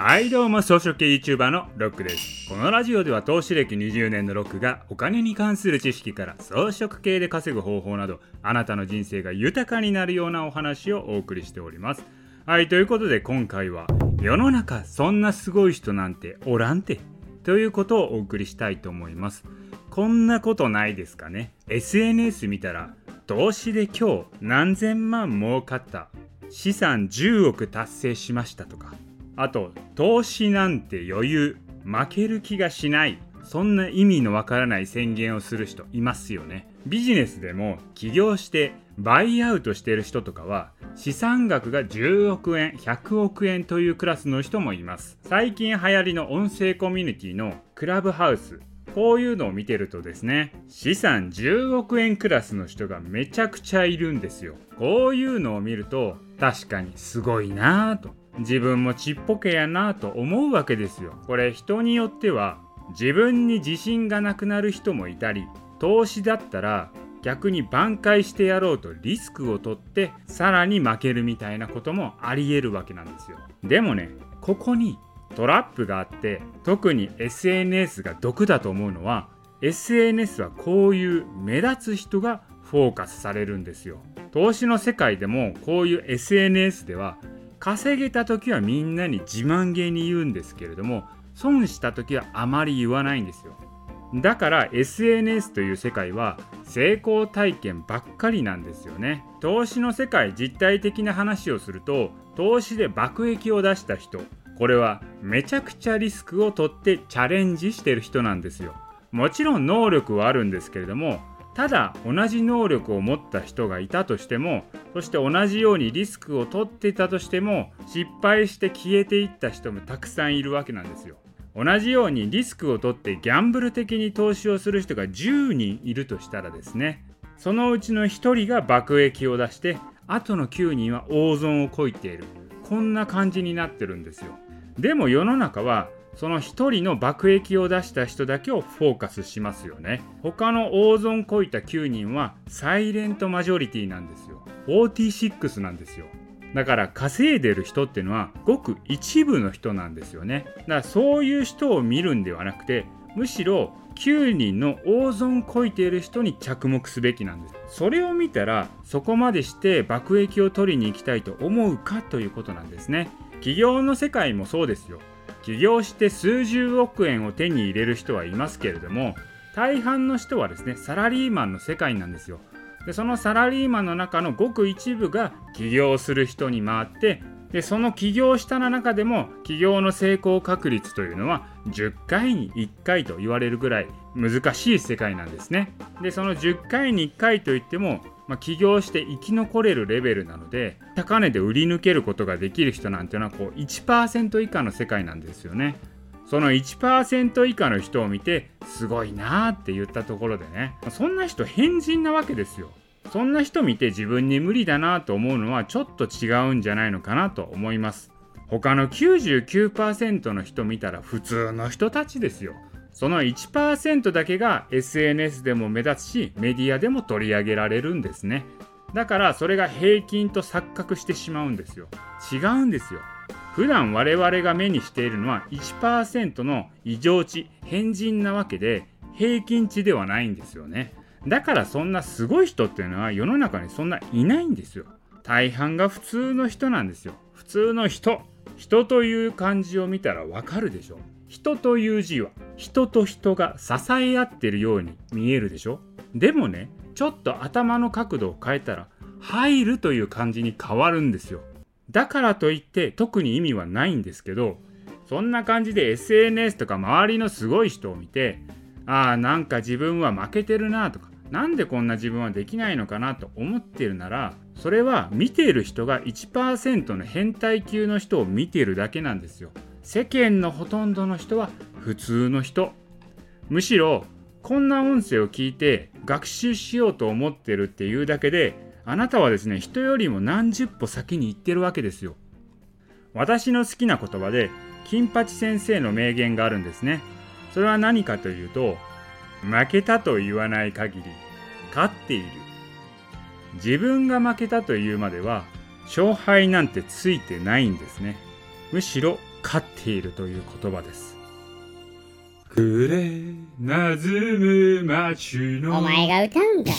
はいどうも草食系 YouTuber のロックです。このラジオでは投資歴20年のロックがお金に関する知識から草食系で稼ぐ方法などあなたの人生が豊かになるようなお話をお送りしております。はいということで今回は世の中そんなすごい人なんておらんて。ということをお送りしたいと思います。こんなことないですかね。SNS 見たら投資で今日何千万儲かった。資産10億達成しましたとか。あと投資なんて余裕負ける気がしないそんな意味のわからない宣言をする人いますよね。ビジネスでも起業してバイアウトしてる人とかは資産額が10億円100億円というクラスの人もいます。最近流行りの音声コミュニティのクラブハウス。こういうのを見てるとですね資産10億円クラスの人がめちゃくちゃいるんですよ。こういうのを見ると確かにすごいなぁと。自分もちっぽけやなと思うわけですよ。これ人によっては自分に自信がなくなる人もいたり投資だったら逆に挽回してやろうとリスクを取ってさらに負けるみたいなこともありえるわけなんですよ。でもねここにトラップがあって特に SNS が毒だと思うのは SNS はこういう目立つ人がフォーカスされるんですよ。投資の世界でもこういう SNS では稼げた時はみんなに自慢げに言うんですけれども損した時はあまり言わないんですよ。だから SNS という世界は成功体験ばっかりなんですよね。投資の世界実体的な話をすると投資で爆益を出した人これはめちゃくちゃリスクを取ってチャレンジしてる人なんですよ。もちろん能力はあるんですけれどもただ同じ能力を持った人がいたとしてもそして同じようにリスクを取っていたとしても失敗して消えていった人もたくさんいるわけなんですよ。同じようにリスクを取ってギャンブル的に投資をする人が10人いるとしたらですねそのうちの1人が爆益を出してあとの9人は大損をこいているこんな感じになってるんですよ。でも世の中はその1人の爆益を出した人だけをフォーカスしますよね。他の大損こいた9人はサイレントマジョリティなんですよ。46なんですよ。だから稼いでる人っていうのはごく一部の人なんですよね。だからそういう人を見るんではなくてむしろ9人の大損こいている人に着目すべきなんです。それを見たらそこまでして爆益を取りに行きたいと思うかということなんですね。企業の世界もそうですよ。起業して数十億円を手に入れる人はいますけれども大半の人はですねサラリーマンの世界なんですよ。でそのサラリーマンの中のごく一部が起業する人に回ってでその起業した中でも起業の成功確率というのは10回に1回と言われるぐらい難しい世界なんですね。でその10回に1回といってもまあ、起業して生き残れるレベルなので高値で売り抜けることができる人なんていうのはこう1%以下の世界なんですよね。その1%以下の人を見てすごいなーって言ったところでねそんな人変人なわけですよ。そんな人見て自分に無理だなと思うのはちょっと違うんじゃないのかなと思います。他の99%の人見たら普通の人たちですよ。その1%だけが SNS でも目立つしメディアでも取り上げられるんですね。だからそれが平均と錯覚してしまうんですよ。違うんですよ。普段我々が目にしているのは1%の異常値変人なわけで平均値ではないんですよね。だからそんなすごい人っていうのは世の中にそんないないんですよ。大半が普通の人なんですよ。普通の人。人という漢字を見たらわかるでしょ。人という字は人と人が支え合ってるように見えるでしょ？でもねちょっと頭の角度を変えたら入るという感じに変わるんですよ。だからといって特に意味はないんですけどそんな感じで SNS とか周りのすごい人を見てああなんか自分は負けてるなとかなんでこんな自分はできないのかなと思ってるならそれは見ている人が1%の変態級の人を見ているだけなんですよ。世間のほとんどの人は普通の人。むしろこんな音声を聞いて学習しようと思ってるっていうだけであなたはですね人よりも何十歩先に行ってるわけですよ。私の好きな言葉で金八先生の名言があるんですね。それは何かというと負けたと言わない限り勝っている。自分が負けたというまでは勝敗なんてついてないんですね。むしろかっているという言葉ですくれなずむ街のお前が歌うんか。